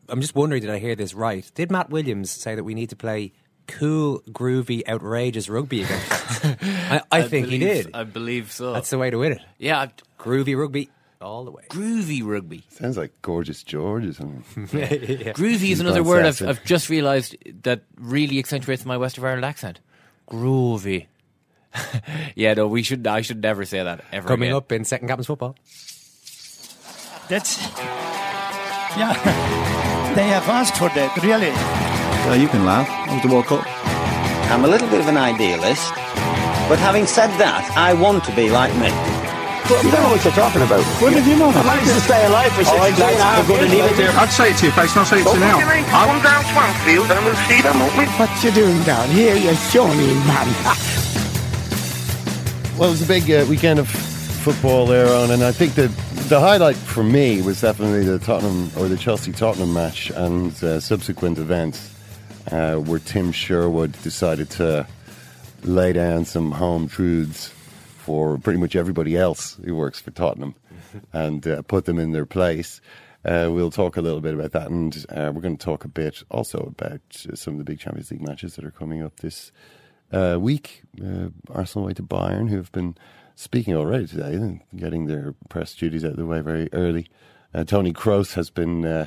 I'm just wondering, did I hear this right? Did Matt Williams say that we need to play cool, groovy, outrageous rugby against us? I, I, think believe, he did. I believe so. That's the way to win it. Yeah, I- groovy rugby all the way. groovy rugby. Sounds like Gorgeous George or something. Groovy is another word I've, I've just realised that really accentuates my West of Ireland accent. Groovy. yeah, no, we should. I should never say that ever. Coming again. up in second captain's football. That's yeah. They have asked for that, really. So you can laugh. It was the World Cup. I'm a little bit of an idealist, but having said that, I want to be like me. you don't know what you're talking about. What did you know? I managed to stay alive for 63 and a half years. I'd say it to your face, not say it to you now. Come down Swanfield and we'll see them, won't we? What you doing down here, you shawny man? Well, it was a big uh, weekend of football there on, and I think the the highlight for me was definitely the Tottenham or the Chelsea Tottenham match and uh, subsequent events uh, where Tim Sherwood decided to lay down some home truths for pretty much everybody else who works for Tottenham and uh, put them in their place. Uh, we'll talk a little bit about that, and uh, we're going to talk a bit also about uh, some of the big Champions League matches that are coming up this uh, week. Uh, Arsenal away to Bayern, who have been speaking already today, and getting their press duties out of the way very early. Uh, Toni Kroos has been uh,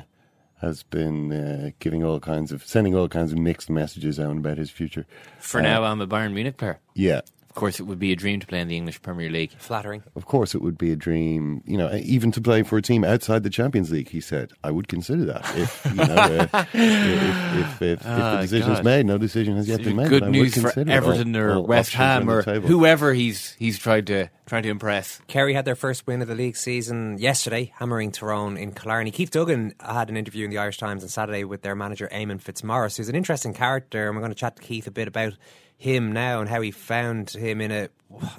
has been uh, giving all kinds of sending all kinds of mixed messages out about his future. For Uh, now, I'm a Bayern Munich player. yeah. Of course, it would be a dream to play in the English Premier League. Flattering. Of course, it would be a dream, you know, even to play for a team outside the Champions League. He said, "I would consider that if you know, uh, if, if, if, if, Ah, the decision's God. made. No decision has yet been made. Good but I would news for Everton all- or all West Ham or whoever he's he's tried to trying to impress. Kerry had their first win of the league season yesterday, hammering Tyrone in Killarney. Keith Duggan had an interview in the Irish Times on Saturday with their manager, Eamon Fitzmaurice, who's an interesting character, and we're going to chat to Keith a bit about him now and how he found him in a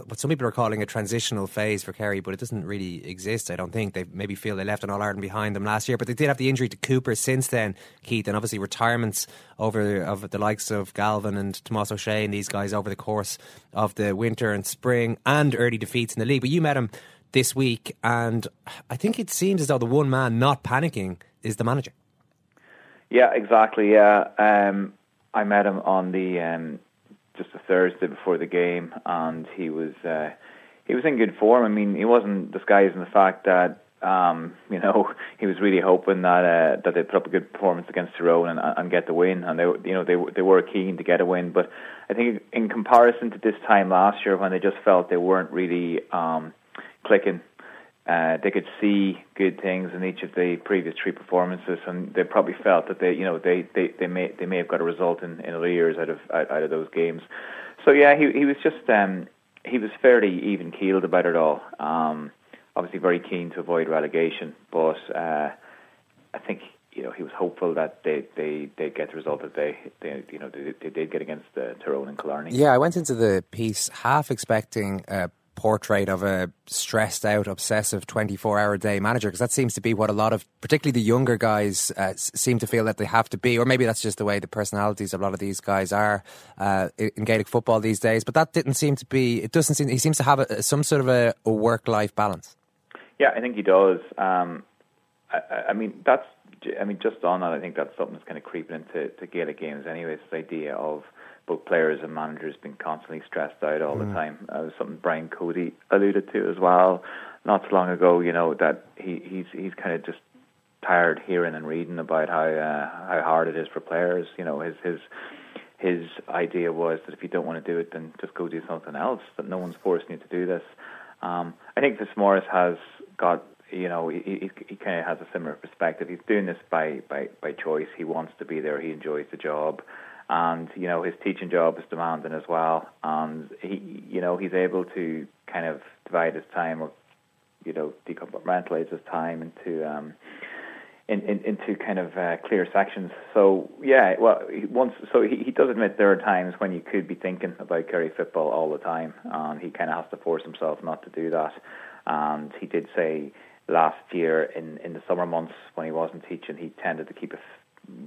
what some people are calling a transitional phase for Kerry, but it doesn't really exist. I don't think they maybe feel they left an All Ireland behind them last year, but they did have the injury to Cooper since then, Keith, and obviously retirements over of the likes of Galvin and Tomas O'Shea and these guys over the course of the winter and spring and early defeats in the league. But you met him this week, and I think it seems as though the one man not panicking is the manager. Yeah, exactly. Yeah, um, I met him on the um, just a Thursday before the game, and he was uh, he was in good form. I mean, he wasn't disguising the fact that um, you know he was really hoping that uh, that they'd put up a good performance against Tyrone and, and get the win, and they you know they they were keen to get a win. But I think in comparison to this time last year when they just felt they weren't really um, clicking uh, they could see good things in each of the previous three performances, and they probably felt that they, you know, they, they, they may they may have got a result in, in years out of out, of those games. So yeah, he he was just um, he was fairly even keeled about it all. Um, obviously, very keen to avoid relegation, but uh, I think you know he was hopeful that they they they get the result that they they you know they, they did get against uh, Tyrone and Killarney. Yeah, I went into the piece half expecting a portrait of a stressed out, obsessive 24 hour day manager because that seems to be what a lot of, particularly the younger guys, uh, seem to feel that they have to be. Or maybe that's just the way the personalities of a lot of these guys are uh, in Gaelic football these days. But that didn't seem to be, it doesn't seem, he seems to have a, some sort of a, a work life balance. Yeah, I think he does. Um, I, I- I mean, that's. I mean, just on that, I think that's something that's kind of creeping into to Gaelic games anyway. This idea of both players and managers being constantly stressed out all the Mm. time. Uh, something Brian Cody alluded to as well, not so long ago. You know that he he's he's kind of just tired hearing and reading about how uh, how hard it is for players. You know, his his his idea was that if you don't want to do it, then just go do something else. That no one's forcing you to do this. Um, I think Fitzmaurice has got, you know, he, he, he kind of has a similar perspective. He's doing this by, by, by choice. He wants to be there. He enjoys the job. And, you know, his teaching job is demanding as well. And he, you know, he's able to kind of divide his time or, you know, decompartmentalize his time into, um, in, in, into kind of uh, clear sections. So yeah, well, once so he, he does admit there are times when you could be thinking about Kerry football all the time, and he kind of has to force himself not to do that. And he did say last year in in the summer months when he wasn't teaching, he tended to keep a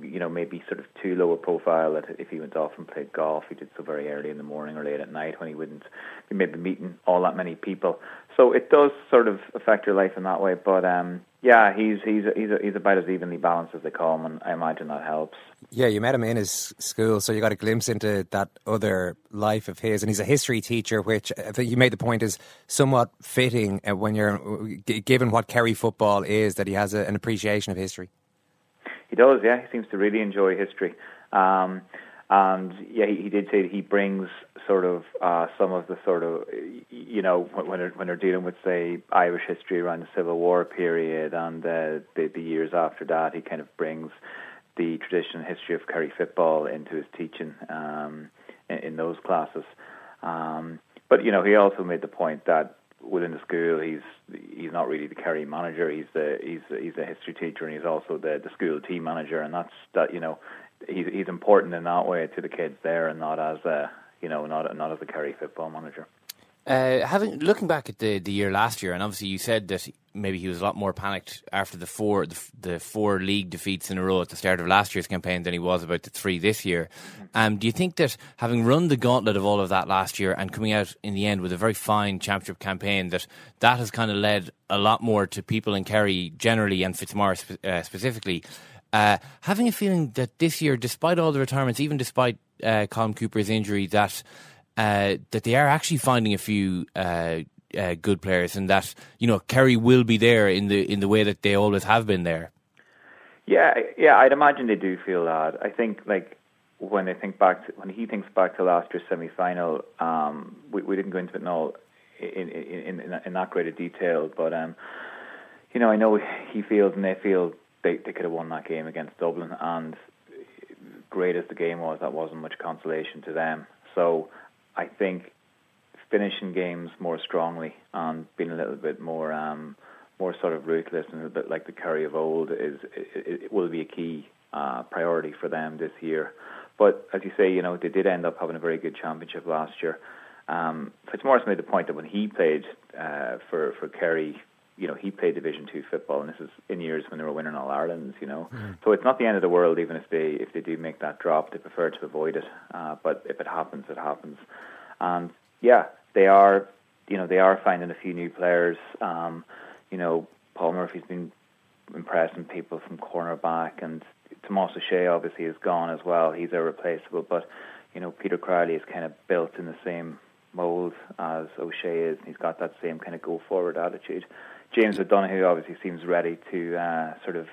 you know, maybe sort of too low a profile that if he went off and played golf, he did so very early in the morning or late at night when he wouldn't be maybe meeting all that many people. So it does sort of affect your life in that way. But um, yeah, he's he's he's he's about as evenly balanced as they come, and I imagine that helps. Yeah, you met him in his school, so you got a glimpse into that other life of his. And he's a history teacher, which I think you made the point is somewhat fitting uh, when you're given what Kerry football is, that he has a, an appreciation of history. He does, yeah. He seems to really enjoy history. Um, and yeah, he, he did say that he brings sort of uh, some of the sort of you know when when they're dealing with say Irish history around the Civil War period and uh, the the years after that, he kind of brings the traditional history of Kerry football into his teaching um, in, in those classes. Um, but you know, he also made the point that within the school, he's he's not really the Kerry manager. He's the he's he's a history teacher, and he's also the the school team manager. And that's that you know he's he's important in that way to the kids there, and not as a you know not not as a Kerry football manager. Uh, having looking back at the the year last year, and obviously you said that maybe he was a lot more panicked after the four the, the, four league defeats in a row at the start of last year's campaign than he was about the three this year. Um, do you think that having run the gauntlet of all of that last year and coming out in the end with a very fine championship campaign, that that has kind of led a lot more to people in Kerry generally and Fitzmaurice spe- uh, specifically uh, having a feeling that this year, despite all the retirements, even despite uh, Colm Cooper's injury, that uh, that they are actually finding a few uh, uh, good players, and that you know Kerry will be there in the in the way that they always have been there. Yeah, yeah, I'd imagine they do feel that. I think like when I think back to, when he thinks back to last year's semi final, um, we, we didn't go into it in all in in, in, in that great detail, but um, you know, I know he feels and they feel they they could have won that game against Dublin, and great as the game was, that wasn't much consolation to them. So I think finishing games more strongly and being a little bit more um, more sort of ruthless and a bit like the Kerry of old is it, it will be a key uh, priority for them this year. But as you say, you know they did end up having a very good championship last year. Um, Fitzmaurice made the point that when he played uh, for for Kerry, you know he played Division Two football, and this is in years when they were winning All Irelands. You know, Mm. so it's not the end of the world even if they if they do make that drop. They prefer to avoid it, uh, but if it happens, it happens. And yeah, they are, you know, they are finding a few new players. Um, you know, Paul Murphy's been impressing people from cornerback, and Tomas O'Shea obviously is gone as well. He's irreplaceable, but you know, Peter Crowley is kind of built in the same mold as O'Shea is. He's got that same kind of go forward attitude. James O'Donoghue obviously seems ready to uh, sort of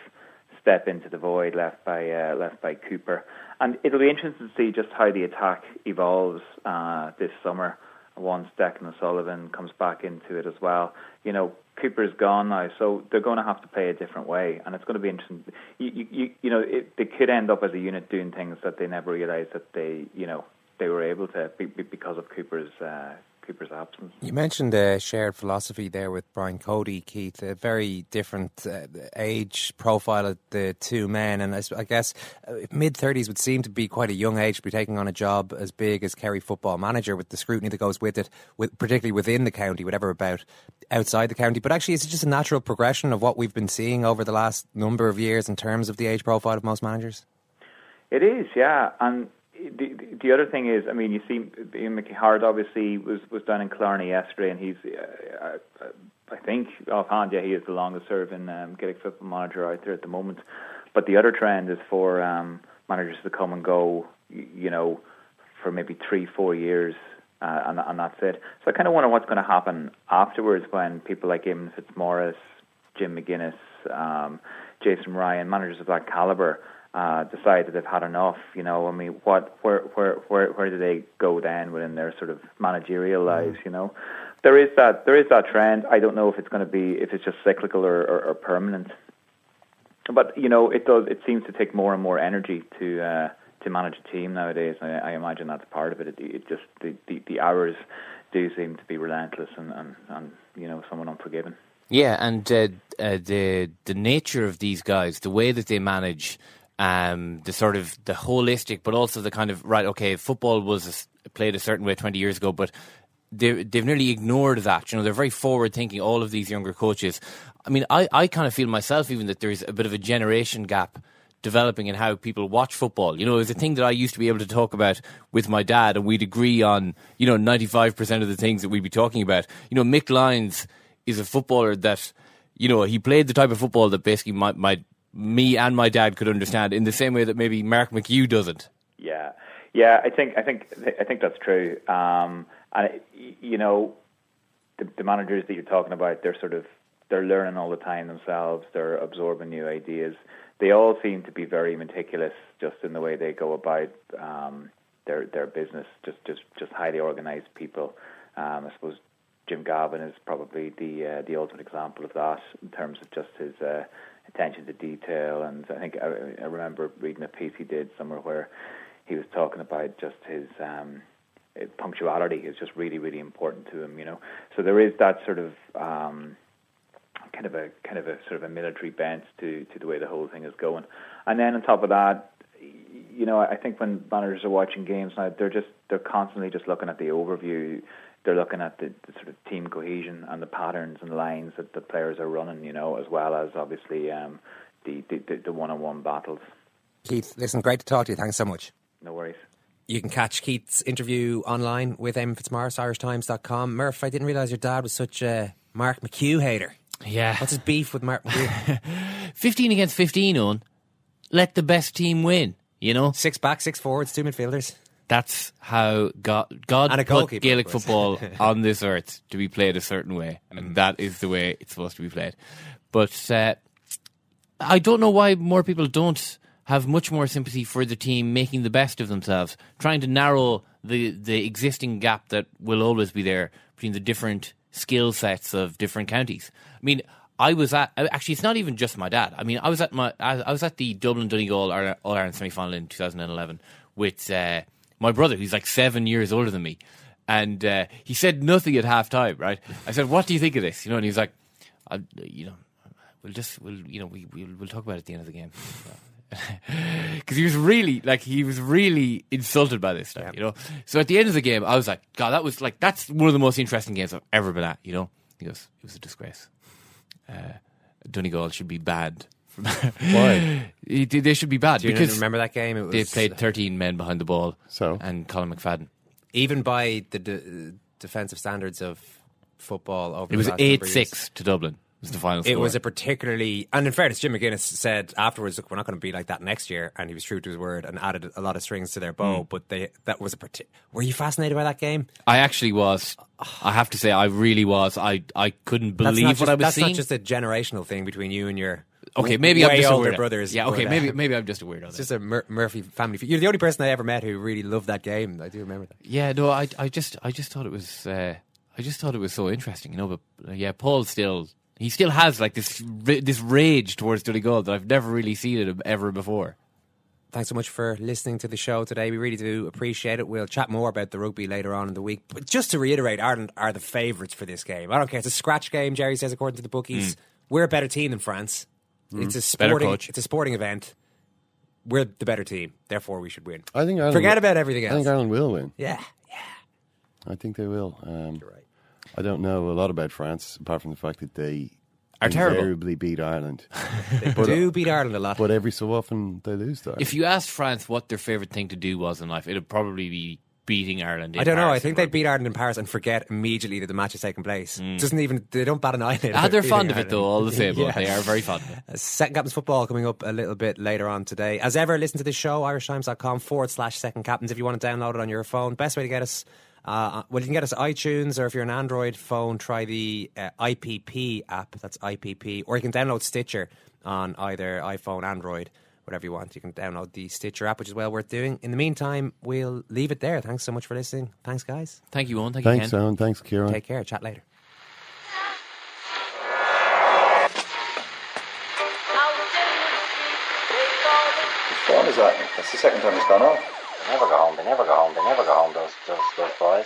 step into the void left by uh, left by Cooper, and it'll be interesting to see just how the attack evolves uh, this summer once Declan O'Sullivan comes back into it as well. You know, Cooper's gone now, so they're going to have to play a different way, and it's going to be interesting. You you, you know, it, they could end up as a unit doing things that they never realised that they you know they were able to be, be because of Cooper's uh, Cooper's absence. You mentioned a shared philosophy there with Brian Cody, Keith. A very different uh, age profile of the two men, and I guess uh, mid thirties would seem to be quite a young age to be taking on a job as big as Kerry football manager, with the scrutiny that goes with it, with particularly within the county, whatever about outside the county. But actually, is it just a natural progression of what we've been seeing over the last number of years in terms of the age profile of most managers? It is, yeah. And the the other thing is, I mean, you see, Ian Mickey Harte obviously was was down in Killarney yesterday, and he's, uh, uh, I think, offhand, yeah, he is the longest serving um, Gaelic football manager out there at the moment. But the other trend is for um, managers to come and go, you know, for maybe three, four years, uh, and and that's it. So I kind of wonder what's going to happen afterwards when people like Eamon Fitzmaurice, Jim McGuinness, um, Jason Ryan, managers of that caliber, uh, decide that they've had enough. You know, I mean, what, where, where, where, where do they go then within their sort of managerial lives? You know, there is that, there is that trend. I don't know if it's going to be, if it's just cyclical or, or, or permanent. But you know, it does. It seems to take more and more energy to uh, to manage a team nowadays. I, I imagine that's part of it. It, it just the, the, the hours do seem to be relentless and, and, and you know somewhat unforgiving. Yeah, and uh, uh, the the nature of these guys, the way that they manage, um, the sort of the holistic, but also the kind of right. Okay, football was played a certain way twenty years ago, but they, they've nearly ignored that. You know, they're very forward thinking. All of these younger coaches. I mean, I, I kind of feel myself even that there's a bit of a generation gap developing in how people watch football. You know, it was a thing that I used to be able to talk about with my dad, and we'd agree on, you know, 95% of the things that we'd be talking about. You know, Mick Lyons is a footballer that, you know, he played the type of football that basically my, my me and my dad could understand in the same way that maybe Mark McHugh doesn't. Yeah, yeah. I think I think I think that's true. Um, and you know, the, the managers that you're talking about, they're sort of they're learning all the time themselves. They're absorbing new ideas. They all seem to be very meticulous, just in the way they go about um, their their business. Just just just highly organized people. Um, I suppose Jim Gavin is probably the uh, the ultimate example of that in terms of just his uh, attention to detail. And I think I, I remember reading a piece he did somewhere where he was talking about just his um, punctuality is just really really important to him. You know, so there is that sort of um, kind of a kind of a sort of a military bent to to the way the whole thing is going. And then on top of that, you know, I think when managers are watching games now, they're just they're constantly just looking at the overview. They're looking at the, the sort of team cohesion and the patterns and lines that the players are running, you know, as well as obviously um, the, the the one-on-one battles. Keith, listen, great to talk to you. Thanks so much. No worries. You can catch Keith's interview online with Eamon Fitzmaurice, irishtimes.com. Murph, I didn't realise your dad was such a Mark McHugh hater. Yeah. What's his beef with Mark McHugh? 15 against 15 on. Let the best team win, you know? Six back, six forwards, two midfielders. That's how God, God put Gaelic football on this earth to be played a certain way, Mm. and that is the way it's supposed to be played. But uh, I don't know why more people don't have much more sympathy for the team making the best of themselves, trying to narrow the the existing gap that will always be there between the different skill sets of different counties. I mean, I was at actually it's not even just my dad. I mean, I was at my I, I was at the Dublin Donegal All Ireland semi final in 2011 with uh, my brother, who's like seven years older than me, and uh, he said nothing at half time. Right? I said, "What do you think of this?" You know, and he was like, I, "You know, we'll just we'll you know we we'll, we'll talk about it at the end of the game." Because he was really like he was really insulted by this stuff, you know. So at the end of the game, I was like, "God, that was like that's one of the most interesting games I've ever been at." You know, he goes, "It was a disgrace. Uh, Donegal should be banned." Why? He- They should be bad Do you because remember that game? It they played thirteen men behind the ball. So and Colm McFadden. Even by the de- defensive standards of football over It was the last number eight years. six to Dublin. Was the final. It score. was a particularly, and in fairness, Jim McGuinness said afterwards, "Look, we're not going to be like that next year," and he was true to his word and added a lot of strings to their bow. Mm. But they, that was a parti- Were you fascinated by that game? I actually was. I have to say, I really was. I I couldn't That's believe what just- I was that's seeing. not just a generational thing between you and your Okay, maybe I'm just a older weirdo. brothers. Yeah, okay, maybe- maybe I'm just a weirdo It's just a Mur- Murphy family. You're the only person I ever met who really loved that game. I do remember that. Yeah, no, I I just I just thought it was uh, I just thought it was so interesting, you know. But uh, yeah, Paul still he still has like this ra- this rage towards Dilly Donegal that I've never really seen it ever before. Thanks so much for listening to the show today. We really do appreciate it. We'll chat more about the rugby later on in the week. But just to reiterate, Ireland are the favourites for this game. I don't care. It's a scratch game, Gerry says, according to the bookies. Mm. We're a better team than France. It's a sporting. coach. It's a sporting event. We're the better team. Therefore, we should win. I think Ireland Forget will- about everything else. I think. Ireland will win. Yeah. yeah, I think they will. Um, You're right. I don't know a lot about France apart from the fact that they Are terrible. invariably beat Ireland. They But- do beat Ireland a lot. But every so often they lose to Ireland. If you asked France what their favorite thing to do was in life, it'd probably be beating Ireland. in I don't know. I think they'd beat Ireland in Paris and forget immediately that the match is taking place. Doesn't even they don't bat an eyelid. Ah, they're fond of it though, all the same. Yeah. They are very fond of it. Uh, Second Captains football coming up a little bit later on today. As ever, listen to this show, irishtimes.com forward slash second captains if you want to download it on your phone. Best way to get us, uh, well, you can get us iTunes, or if you're an Android phone, try the uh, IPP app. That's IPP. Or you can download Stitcher on either iPhone, Android, whatever you want. You can download the Stitcher app, which is well worth doing. In the meantime, we'll leave it there. Thanks so much for listening. Thanks, guys. Thank you, Eoin. Thank you, Thanks, Ken. Alan. Thanks, Kieran. Take care. Chat later. Which phone is that? That's the second time it's gone off. They never go home. They never go home. They never go home. Those those those boys.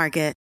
Market.